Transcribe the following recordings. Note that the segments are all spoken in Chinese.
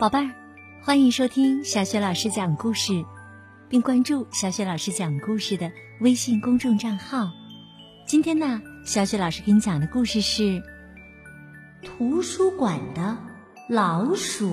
宝贝儿，欢迎收听小雪老师讲故事，并关注小雪老师讲故事的微信公众账号。今天呢，小雪老师给你讲的故事是《图书馆的老鼠》。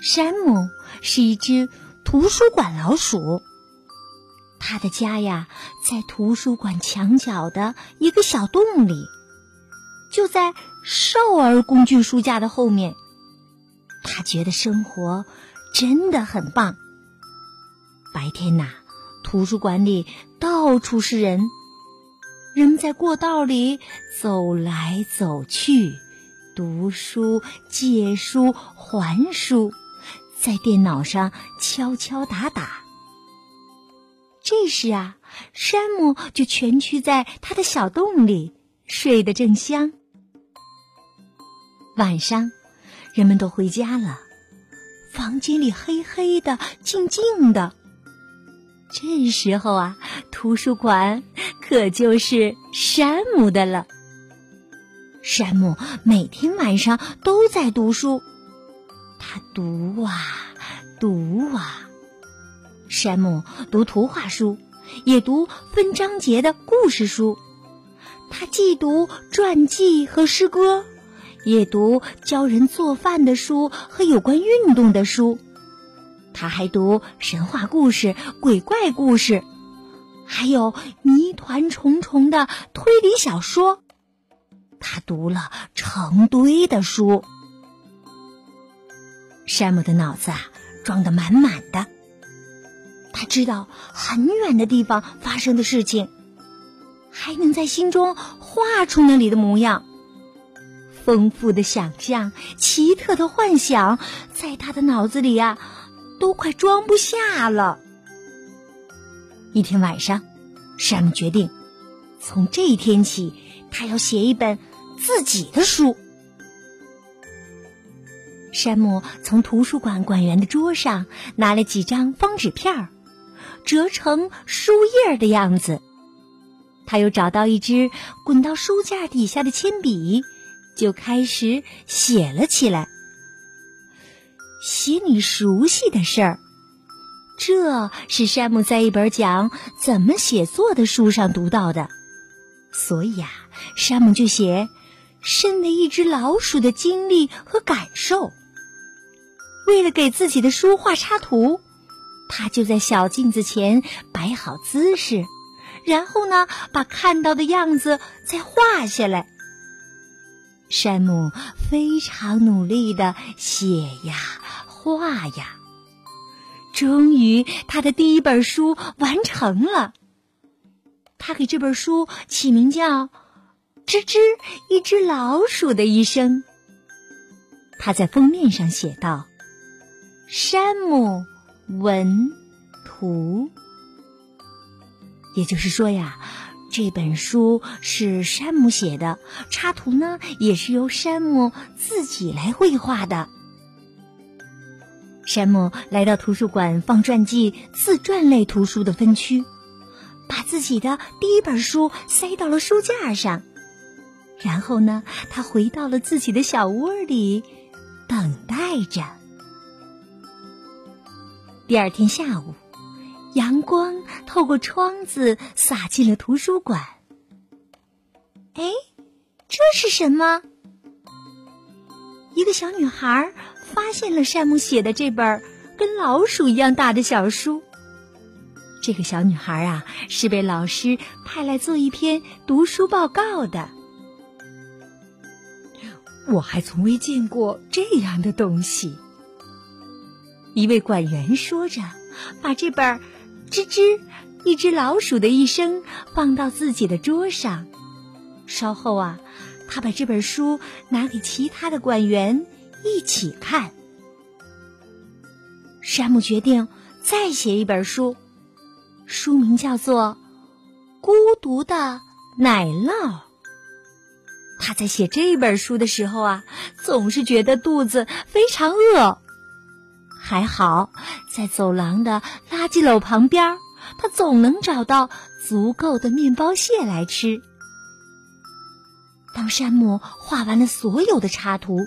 山姆是一只图书馆老鼠。他的家呀，在图书馆墙角的一个小洞里，就在少儿工具书架的后面。他觉得生活真的很棒。白天呐，图书馆里到处是人，人们在过道里走来走去，读书、借书、还书，在电脑上敲敲打打。这时啊，山姆就蜷曲在他的小洞里，睡得正香。晚上，人们都回家了，房间里黑黑的、静静的。这时候啊，图书馆可就是山姆的了。山姆每天晚上都在读书，他读啊，读啊。山姆读图画书，也读分章节的故事书。他既读传记和诗歌，也读教人做饭的书和有关运动的书。他还读神话故事、鬼怪故事，还有谜团重重的推理小说。他读了成堆的书。山姆的脑子啊，装得满满的。他知道很远的地方发生的事情，还能在心中画出那里的模样。丰富的想象、奇特的幻想，在他的脑子里呀，都快装不下了。一天晚上，山姆决定，从这一天起，他要写一本自己的书。山姆从图书馆馆员的桌上拿了几张方纸片儿。折成书页的样子，他又找到一支滚到书架底下的铅笔，就开始写了起来。写你熟悉的事儿，这是山姆在一本讲怎么写作的书上读到的，所以啊，山姆就写身为一只老鼠的经历和感受。为了给自己的书画插图。他就在小镜子前摆好姿势，然后呢，把看到的样子再画下来。山姆非常努力的写呀，画呀，终于他的第一本书完成了。他给这本书起名叫《吱吱一只老鼠的一生》。他在封面上写道：“山姆。”文图，也就是说呀，这本书是山姆写的，插图呢也是由山姆自己来绘画的。山姆来到图书馆放传记、自传类图书的分区，把自己的第一本书塞到了书架上，然后呢，他回到了自己的小窝里，等待着。第二天下午，阳光透过窗子洒进了图书馆。哎，这是什么？一个小女孩发现了山姆写的这本跟老鼠一样大的小书。这个小女孩啊，是被老师派来做一篇读书报告的。我还从未见过这样的东西。一位馆员说着，把这本《吱吱一只老鼠的一生》放到自己的桌上。稍后啊，他把这本书拿给其他的馆员一起看。山姆决定再写一本书，书名叫做《孤独的奶酪》。他在写这本书的时候啊，总是觉得肚子非常饿。还好，在走廊的垃圾篓旁边他总能找到足够的面包屑来吃。当山姆画完了所有的插图，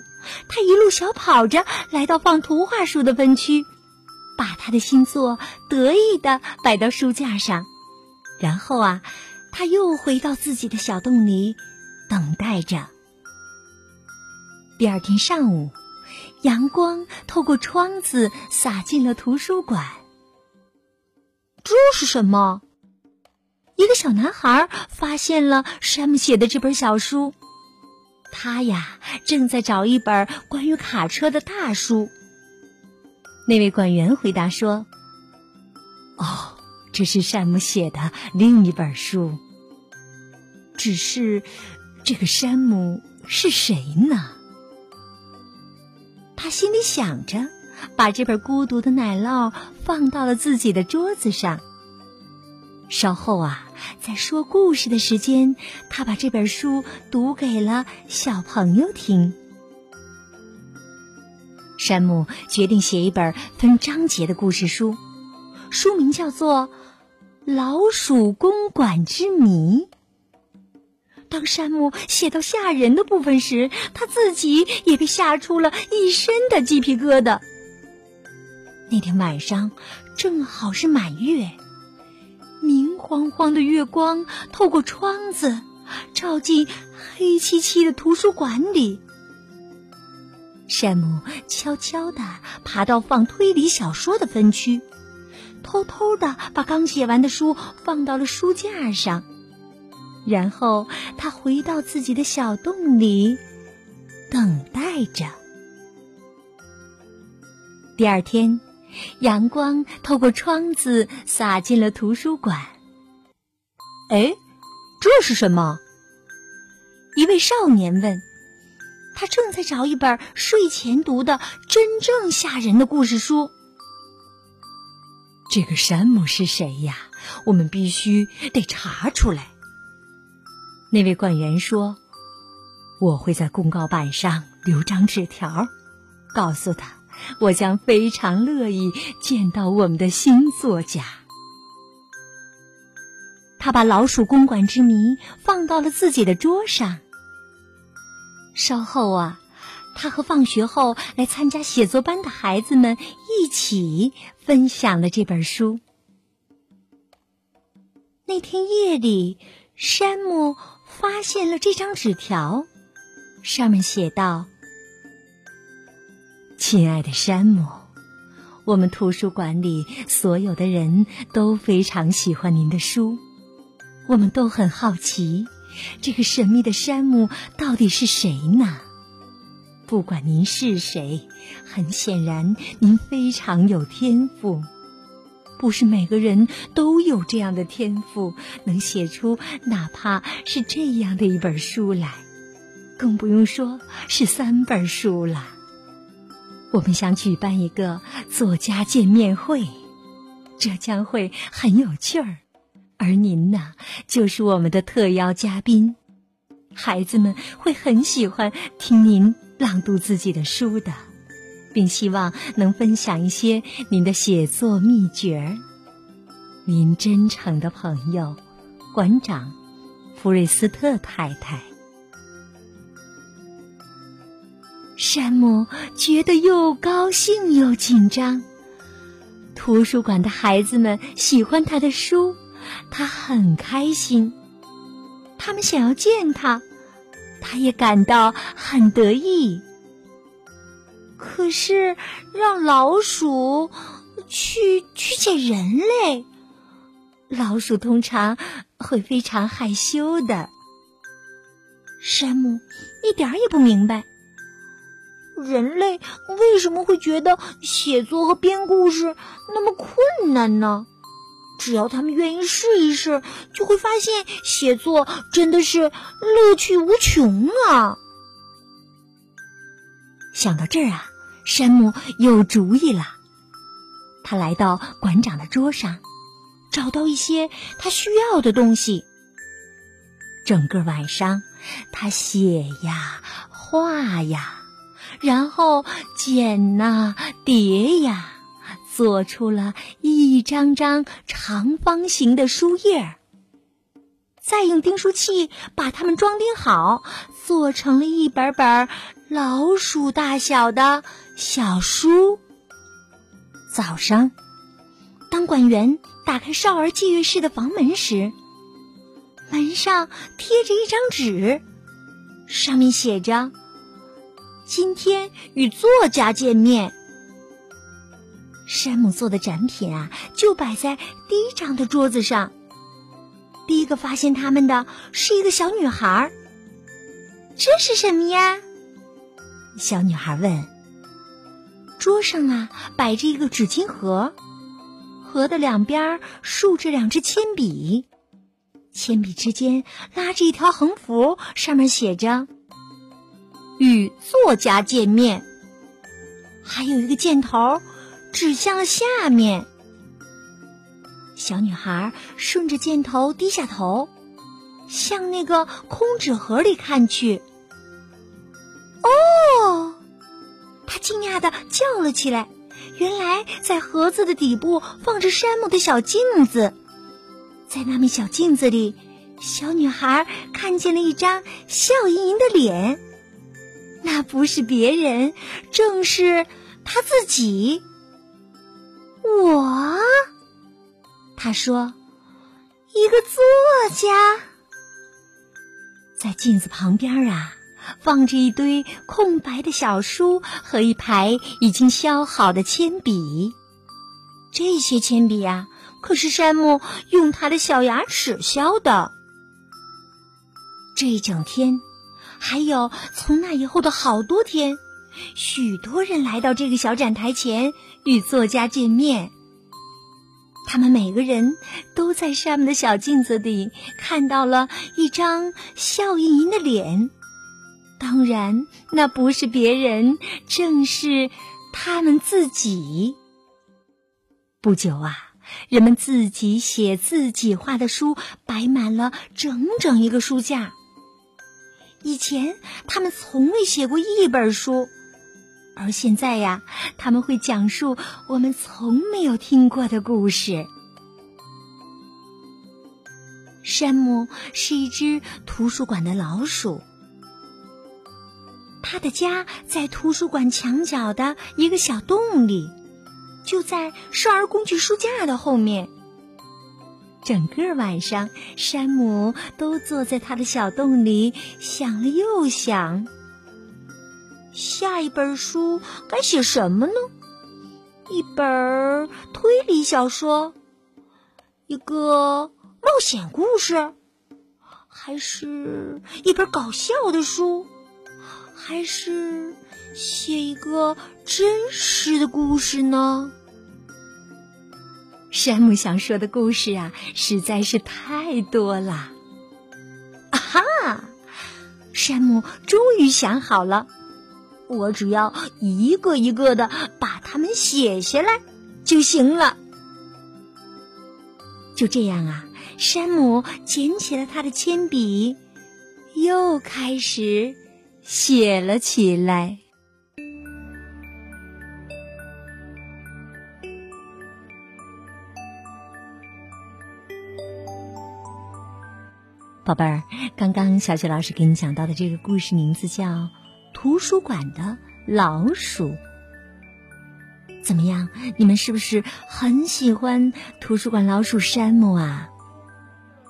他一路小跑着来到放图画书的分区，把他的新作得意的摆到书架上，然后啊，他又回到自己的小洞里，等待着。第二天上午，阳光透过窗子洒进了图书馆。这是什么？一个小男孩发现了山姆写的这本小书。他呀，正在找一本关于卡车的大书。那位管员回答说：“哦，这是山姆写的另一本书。只是，这个山姆是谁呢？”他心里想着，把这本孤独的奶酪放到了自己的桌子上。稍后啊。在说故事的时间，他把这本书读给了小朋友听。山姆决定写一本分章节的故事书，书名叫做《老鼠公馆之谜》。当山姆写到吓人的部分时，他自己也被吓出了一身的鸡皮疙瘩。那天晚上正好是满月。明晃晃的月光透过窗子，照进黑漆漆的图书馆里。山姆悄悄地爬到放推理小说的分区，偷偷地把刚写完的书放到了书架上，然后他回到自己的小洞里，等待着。第二天。阳光透过窗子洒进了图书馆。哎，这是什么？一位少年问。他正在找一本睡前读的真正吓人的故事书。这个山姆是谁呀？我们必须得查出来。那位官员说：“我会在公告板上留张纸条，告诉他。”我将非常乐意见到我们的新作家。他把《老鼠公馆之谜》放到了自己的桌上。稍后啊，他和放学后来参加写作班的孩子们一起分享了这本书。那天夜里，山姆发现了这张纸条，上面写道。亲爱的山姆，我们图书馆里所有的人都非常喜欢您的书，我们都很好奇，这个神秘的山姆到底是谁呢？不管您是谁，很显然您非常有天赋，不是每个人都有这样的天赋，能写出哪怕是这样的一本书来，更不用说是三本书了。我们想举办一个作家见面会，这将会很有趣儿。而您呢，就是我们的特邀嘉宾。孩子们会很喜欢听您朗读自己的书的，并希望能分享一些您的写作秘诀儿。您真诚的朋友，馆长弗瑞斯特太太。山姆觉得又高兴又紧张。图书馆的孩子们喜欢他的书，他很开心。他们想要见他，他也感到很得意。可是让老鼠去去见人类，老鼠通常会非常害羞的。山姆一点也不明白。人类为什么会觉得写作和编故事那么困难呢？只要他们愿意试一试，就会发现写作真的是乐趣无穷啊！想到这儿啊，山姆有主意了。他来到馆长的桌上，找到一些他需要的东西。整个晚上，他写呀，画呀。然后剪呐，叠呀，做出了一张张长方形的书页儿，再用订书器把它们装订好，做成了一本本老鼠大小的小书。早上，当管员打开少儿寄阅室的房门时，门上贴着一张纸，上面写着：“今天与作家见面。”山姆做的展品啊，就摆在第一张的桌子上。第一个发现他们的是一个小女孩。这是什么呀？小女孩问。桌上啊，摆着一个纸巾盒，盒的两边竖着两支铅笔，铅笔之间拉着一条横幅，上面写着“与作家见面”，还有一个箭头。指向了下面，小女孩顺着箭头低下头，向那个空纸盒里看去。哦，他惊讶的叫了起来：“原来在盒子的底部放着山姆的小镜子，在那面小镜子里，小女孩看见了一张笑盈盈的脸，那不是别人，正是她自己。”我，他说：“一个作家，在镜子旁边啊，放着一堆空白的小书和一排已经削好的铅笔。这些铅笔呀，可是山姆用他的小牙齿削的。这一整天，还有从那以后的好多天。”许多人来到这个小展台前与作家见面，他们每个人都在山姆的小镜子里看到了一张笑盈盈的脸。当然，那不是别人，正是他们自己。不久啊，人们自己写自己画的书摆满了整整一个书架。以前，他们从未写过一本书。而现在呀，他们会讲述我们从没有听过的故事。山姆是一只图书馆的老鼠，他的家在图书馆墙角的一个小洞里，就在少儿工具书架的后面。整个晚上，山姆都坐在他的小洞里，想了又想。下一本书该写什么呢？一本推理小说，一个冒险故事，还是一本搞笑的书，还是写一个真实的故事呢？山姆想说的故事啊，实在是太多了。啊哈！山姆终于想好了。我只要一个一个的把它们写下来就行了。就这样啊，山姆捡起了他的铅笔，又开始写了起来。宝贝儿，刚刚小雪老师给你讲到的这个故事名字叫。图书馆的老鼠，怎么样？你们是不是很喜欢图书馆老鼠山姆啊？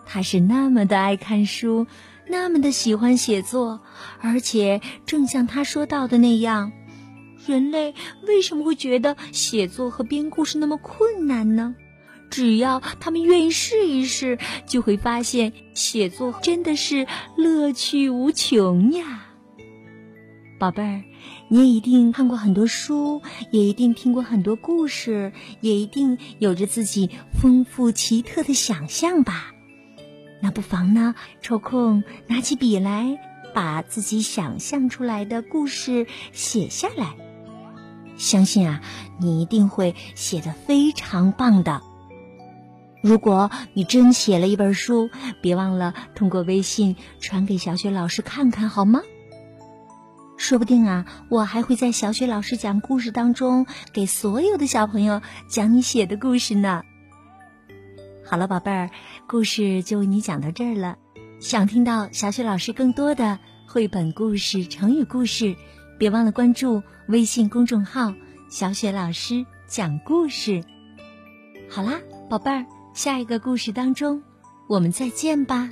他是那么的爱看书，那么的喜欢写作，而且正像他说到的那样，人类为什么会觉得写作和编故事那么困难呢？只要他们愿意试一试，就会发现写作真的是乐趣无穷呀。宝贝儿，你也一定看过很多书，也一定听过很多故事，也一定有着自己丰富奇特的想象吧？那不妨呢，抽空拿起笔来，把自己想象出来的故事写下来。相信啊，你一定会写的非常棒的。如果你真写了一本书，别忘了通过微信传给小雪老师看看，好吗？说不定啊，我还会在小雪老师讲故事当中给所有的小朋友讲你写的故事呢。好了，宝贝儿，故事就为你讲到这儿了。想听到小雪老师更多的绘本故事、成语故事，别忘了关注微信公众号“小雪老师讲故事”。好啦，宝贝儿，下一个故事当中，我们再见吧。